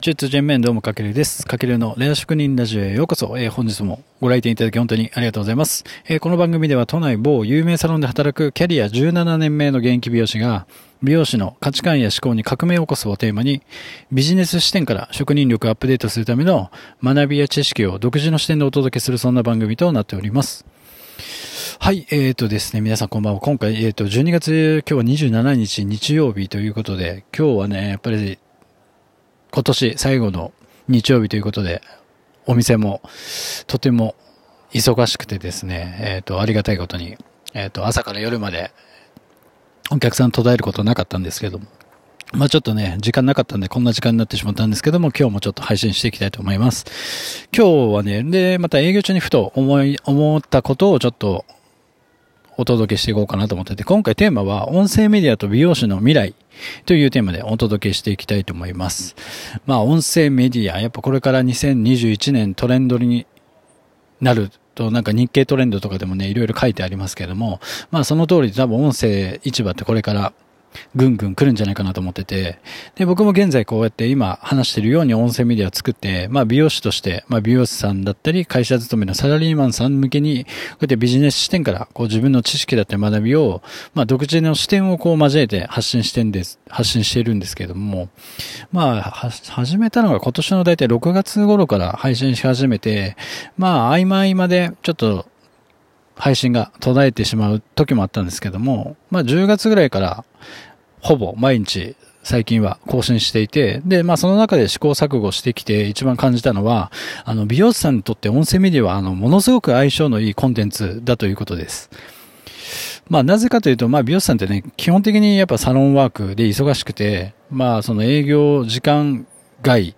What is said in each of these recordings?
中通人面どうもかけるです。かけるのレア職人ラジオへようこそ。えー、本日もご来店いただき本当にありがとうございます。えー、この番組では都内某有名サロンで働くキャリア17年目の現役美容師が美容師の価値観や思考に革命を起こすをテーマにビジネス視点から職人力をアップデートするための学びや知識を独自の視点でお届けするそんな番組となっております。はい、えーとですね、皆さんこんばんは。今回、えーと、12月、今日は27日日曜日ということで、今日はね、やっぱり今年最後の日曜日ということで、お店もとても忙しくてですね、えっ、ー、と、ありがたいことに、えっ、と、朝から夜までお客さん途絶えることなかったんですけども、まあちょっとね、時間なかったんでこんな時間になってしまったんですけども、今日もちょっと配信していきたいと思います。今日はね、で、また営業中にふと思い、思ったことをちょっとお届けしていこうかなと思ってて、今回テーマは音声メディアと美容師の未来というテーマでお届けしていきたいと思います。まあ音声メディア、やっぱこれから2021年トレンドになると、なんか日経トレンドとかでもね、いろいろ書いてありますけども、まあその通り多分音声市場ってこれからぐんぐん来るんじゃないかなと思ってて、で、僕も現在こうやって今話してるように音声メディアを作って、まあ美容師として、まあ美容師さんだったり、会社勤めのサラリーマンさん向けに、こうやってビジネス視点から、こう自分の知識だったり学びを、まあ独自の視点をこう交えて発信してんです、発信しているんですけども、まあ、始めたのが今年の大体6月頃から配信し始めて、まあ合間合間でちょっと配信が途絶えてしまう時もあったんですけども、まあ10月ぐらいからほぼ毎日最近は更新していて、で、まあその中で試行錯誤してきて一番感じたのは、あの美容師さんにとって音声メディアはあのものすごく相性のいいコンテンツだということです。まあなぜかというと、まあ美容師さんってね、基本的にやっぱサロンワークで忙しくて、まあその営業時間外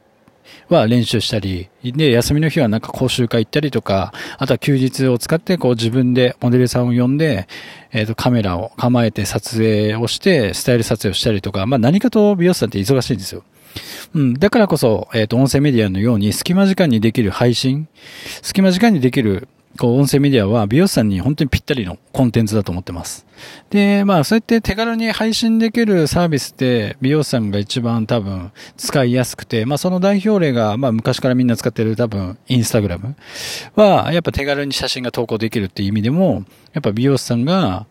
は練習したり、で、休みの日はなんか講習会行ったりとか、あとは休日を使ってこう自分でモデルさんを呼んで、えっ、ー、と、カメラを構えて撮影をして、スタイル撮影をしたりとか、まあ何かと美容師さんって忙しいんですよ。うん。だからこそ、えっ、ー、と、音声メディアのように隙間時間にできる配信、隙間時間にできるこう、音声メディアは美容師さんに本当にぴったりのコンテンツだと思ってます。で、まあ、そうやって手軽に配信できるサービスって美容師さんが一番多分使いやすくて、まあ、その代表例が、まあ、昔からみんな使ってる多分、インスタグラムは、やっぱ手軽に写真が投稿できるっていう意味でも、やっぱ美容師さんが、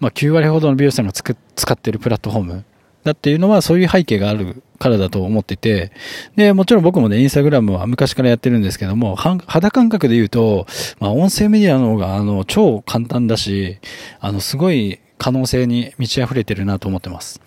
まあ、9割ほどの美容師さんがつく使ってるプラットフォームだっていうのはそういう背景があるからだと思ってて、で、もちろん僕もね、インスタグラムは昔からやってるんですけども、肌感覚で言うと、まあ、音声メディアの方が、あの、超簡単だし、あの、すごい可能性に満ち溢れてるなと思ってます。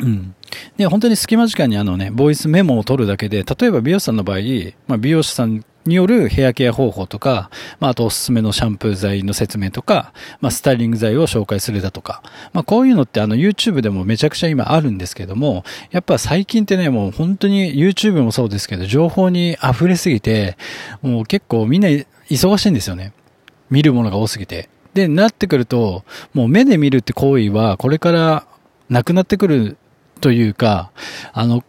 うん。で、本当に隙間時間にあのね、ボイスメモを取るだけで、例えば美容師さんの場合、まあ、美容師さんによるヘアケア方法とか、まあ、あとおすすめのシャンプー剤の説明とか、まあ、スタイリング剤を紹介するだとか、まあ、こういうのってあの YouTube でもめちゃくちゃ今あるんですけども、やっぱ最近ってね、もう本当に YouTube もそうですけど、情報に溢れすぎて、もう結構みんな忙しいんですよね。見るものが多すぎて。で、なってくると、もう目で見るって行為はこれからなくなってくるというか、あの、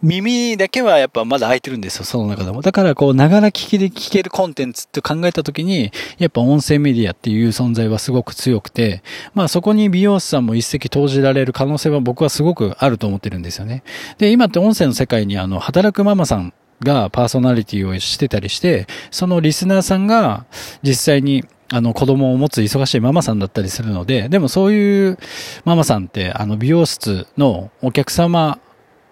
耳だけはやっぱまだ開いてるんですよ、その中でも。だからこう、ながら聞きで聞けるコンテンツって考えたときに、やっぱ音声メディアっていう存在はすごく強くて、まあそこに美容師さんも一石投じられる可能性は僕はすごくあると思ってるんですよね。で、今って音声の世界にあの、働くママさんがパーソナリティをしてたりして、そのリスナーさんが実際にあの子供を持つ忙しいママさんだったりするので、でもそういうママさんってあの美容室のお客様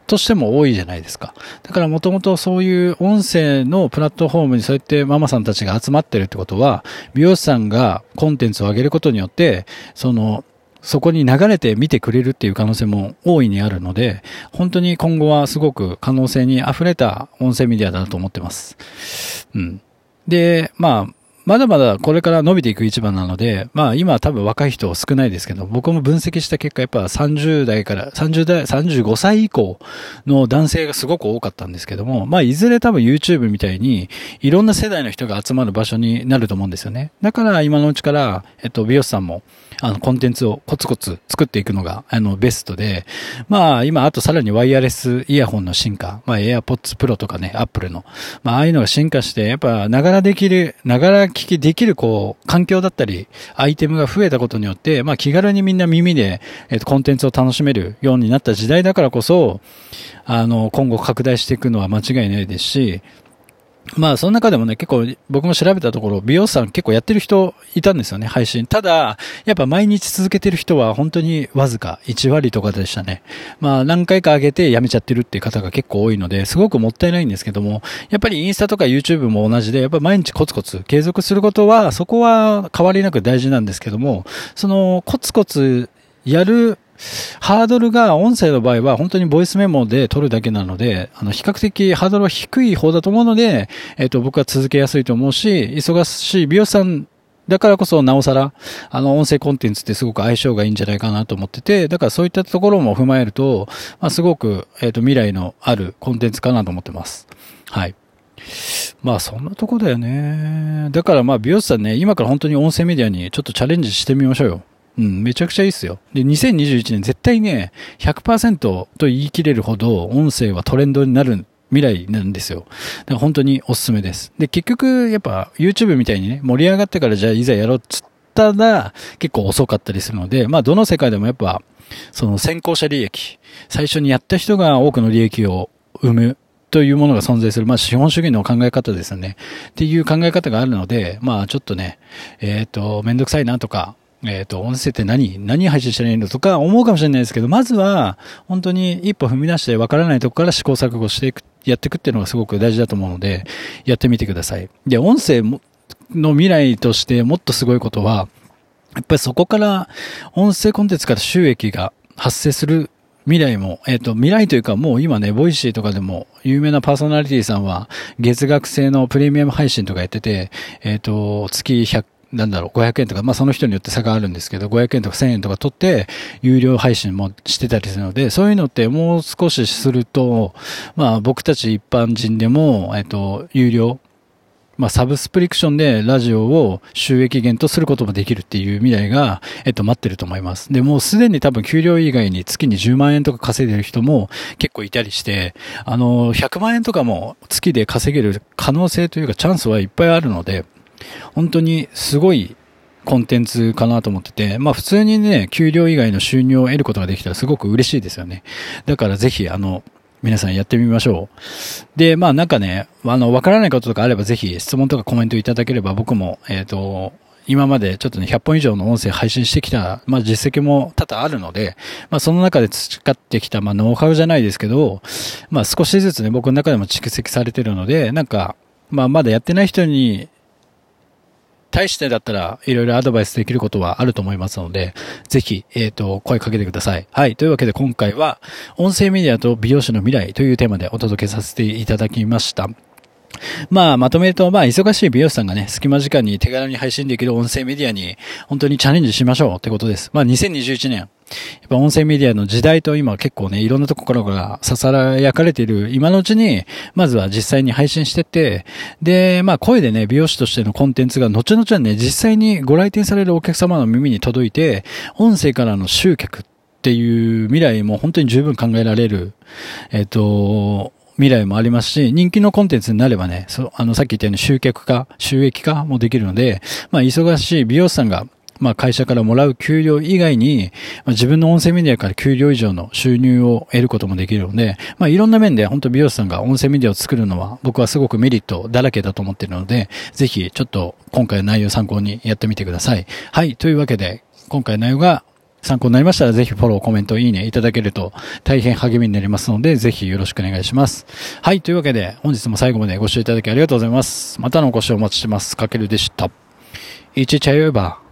としても多いじゃないですか。だからもともとそういう音声のプラットフォームにそうやってママさんたちが集まってるってことは、美容師さんがコンテンツを上げることによって、その、そこに流れて見てくれるっていう可能性も大いにあるので、本当に今後はすごく可能性に溢れた音声メディアだと思ってます。うん。で、まあ、まだまだこれから伸びていく市場なので、まあ今多分若い人少ないですけど、僕も分析した結果やっぱ30代から30代、35歳以降の男性がすごく多かったんですけども、まあいずれ多分 YouTube みたいにいろんな世代の人が集まる場所になると思うんですよね。だから今のうちから、えっと、美容師さんもあの、コンテンツをコツコツ作っていくのが、あの、ベストで、まあ、今、あとさらにワイヤレスイヤホンの進化、まあ、AirPods Pro とかね、Apple の、まあ、ああいうのが進化して、やっぱ、ながらできる、ながら聞きできる、こう、環境だったり、アイテムが増えたことによって、まあ、気軽にみんな耳で、えっ、と、コンテンツを楽しめるようになった時代だからこそ、あの、今後拡大していくのは間違いないですし、まあ、その中でもね、結構僕も調べたところ、美容師さん結構やってる人いたんですよね、配信。ただ、やっぱ毎日続けてる人は本当にわずか1割とかでしたね。まあ、何回か上げてやめちゃってるっていう方が結構多いので、すごくもったいないんですけども、やっぱりインスタとか YouTube も同じで、やっぱ毎日コツコツ継続することは、そこは変わりなく大事なんですけども、そのコツコツやるハードルが音声の場合は本当にボイスメモで撮るだけなので、あの、比較的ハードルは低い方だと思うので、えっ、と、僕は続けやすいと思うし、忙しい美容師さんだからこそ、なおさら、あの、音声コンテンツってすごく相性がいいんじゃないかなと思ってて、だからそういったところも踏まえると、まあ、すごく、えっ、と、未来のあるコンテンツかなと思ってます。はい。まあそんなとこだよね。だからまあ美容師さんね、今から本当に音声メディアにちょっとチャレンジしてみましょうよ。うん、めちゃくちゃいいっすよ。で、2021年絶対ね、100%と言い切れるほど音声はトレンドになる未来なんですよ。だから本当におすすめです。で、結局、やっぱ YouTube みたいにね、盛り上がってからじゃあいざやろうっつったら結構遅かったりするので、まあどの世界でもやっぱ、その先行者利益、最初にやった人が多くの利益を生むというものが存在する、まあ資本主義の考え方ですよね。っていう考え方があるので、まあちょっとね、えっ、ー、と、めんどくさいなとか、えっ、ー、と、音声って何何配信したらいいのとか思うかもしれないですけど、まずは、本当に一歩踏み出してわからないとこから試行錯誤していく、やっていくっていうのがすごく大事だと思うので、やってみてください。で、音声の未来としてもっとすごいことは、やっぱりそこから、音声コンテンツから収益が発生する未来も、えっ、ー、と、未来というかもう今ね、 Voicy とかでも有名なパーソナリティさんは月額制のプレミアム配信とかやってて、えっ、ー、と、月100なんだろう、500円とか、まあその人によって差があるんですけど、500円とか1000円とか取って、有料配信もしてたりするので、そういうのってもう少しすると、まあ僕たち一般人でも、えっと、有料、まあ、サブスプリクションでラジオを収益源とすることもできるっていう未来が、えっと、待ってると思います。で、もうすでに多分給料以外に月に10万円とか稼いでる人も結構いたりして、あの、100万円とかも月で稼げる可能性というかチャンスはいっぱいあるので、本当にすごいコンテンツかなと思ってて、まあ普通にね、給料以外の収入を得ることができたらすごく嬉しいですよね。だからぜひ、あの、皆さんやってみましょう。で、まあなんかね、あの、わからないこととかあればぜひ質問とかコメントいただければ僕も、えっ、ー、と、今までちょっとね、100本以上の音声配信してきた、まあ実績も多々あるので、まあその中で培ってきた、まあノウハウじゃないですけど、まあ少しずつね、僕の中でも蓄積されてるので、なんか、まあまだやってない人に対してだったら、いろいろアドバイスできることはあると思いますので、ぜひ、えっ、ー、と、声かけてください。はい。というわけで今回は、音声メディアと美容師の未来というテーマでお届けさせていただきました。まあ、まとめると、まあ、忙しい美容師さんがね、隙間時間に手軽に配信できる音声メディアに、本当にチャレンジしましょうってことです。まあ、2021年、やっぱ音声メディアの時代と今結構ね、いろんなところからささらやかれている。今のうちに、まずは実際に配信してって、で、まあ声でね、美容師としてのコンテンツが後々はね、実際にご来店されるお客様の耳に届いて、音声からの集客っていう未来も本当に十分考えられる、えっ、と、未来もありますし、人気のコンテンツになればね、そう、あの、さっき言ったように集客化、収益化もできるので、まあ、忙しい美容師さんがまあ会社からもらう給料以外に、まあ、自分の音声メディアから給料以上の収入を得ることもできるので、まあいろんな面で本当美容師さんが音声メディアを作るのは僕はすごくメリットだらけだと思っているので、ぜひちょっと今回の内容参考にやってみてください。はい、というわけで今回の内容が参考になりましたらぜひフォロー、コメント、いいねいただけると大変励みになりますので、ぜひよろしくお願いします。はい、というわけで本日も最後までご視聴いただきありがとうございます。またのお越しをお待ちしてます。かけるでした。一チャイーバー。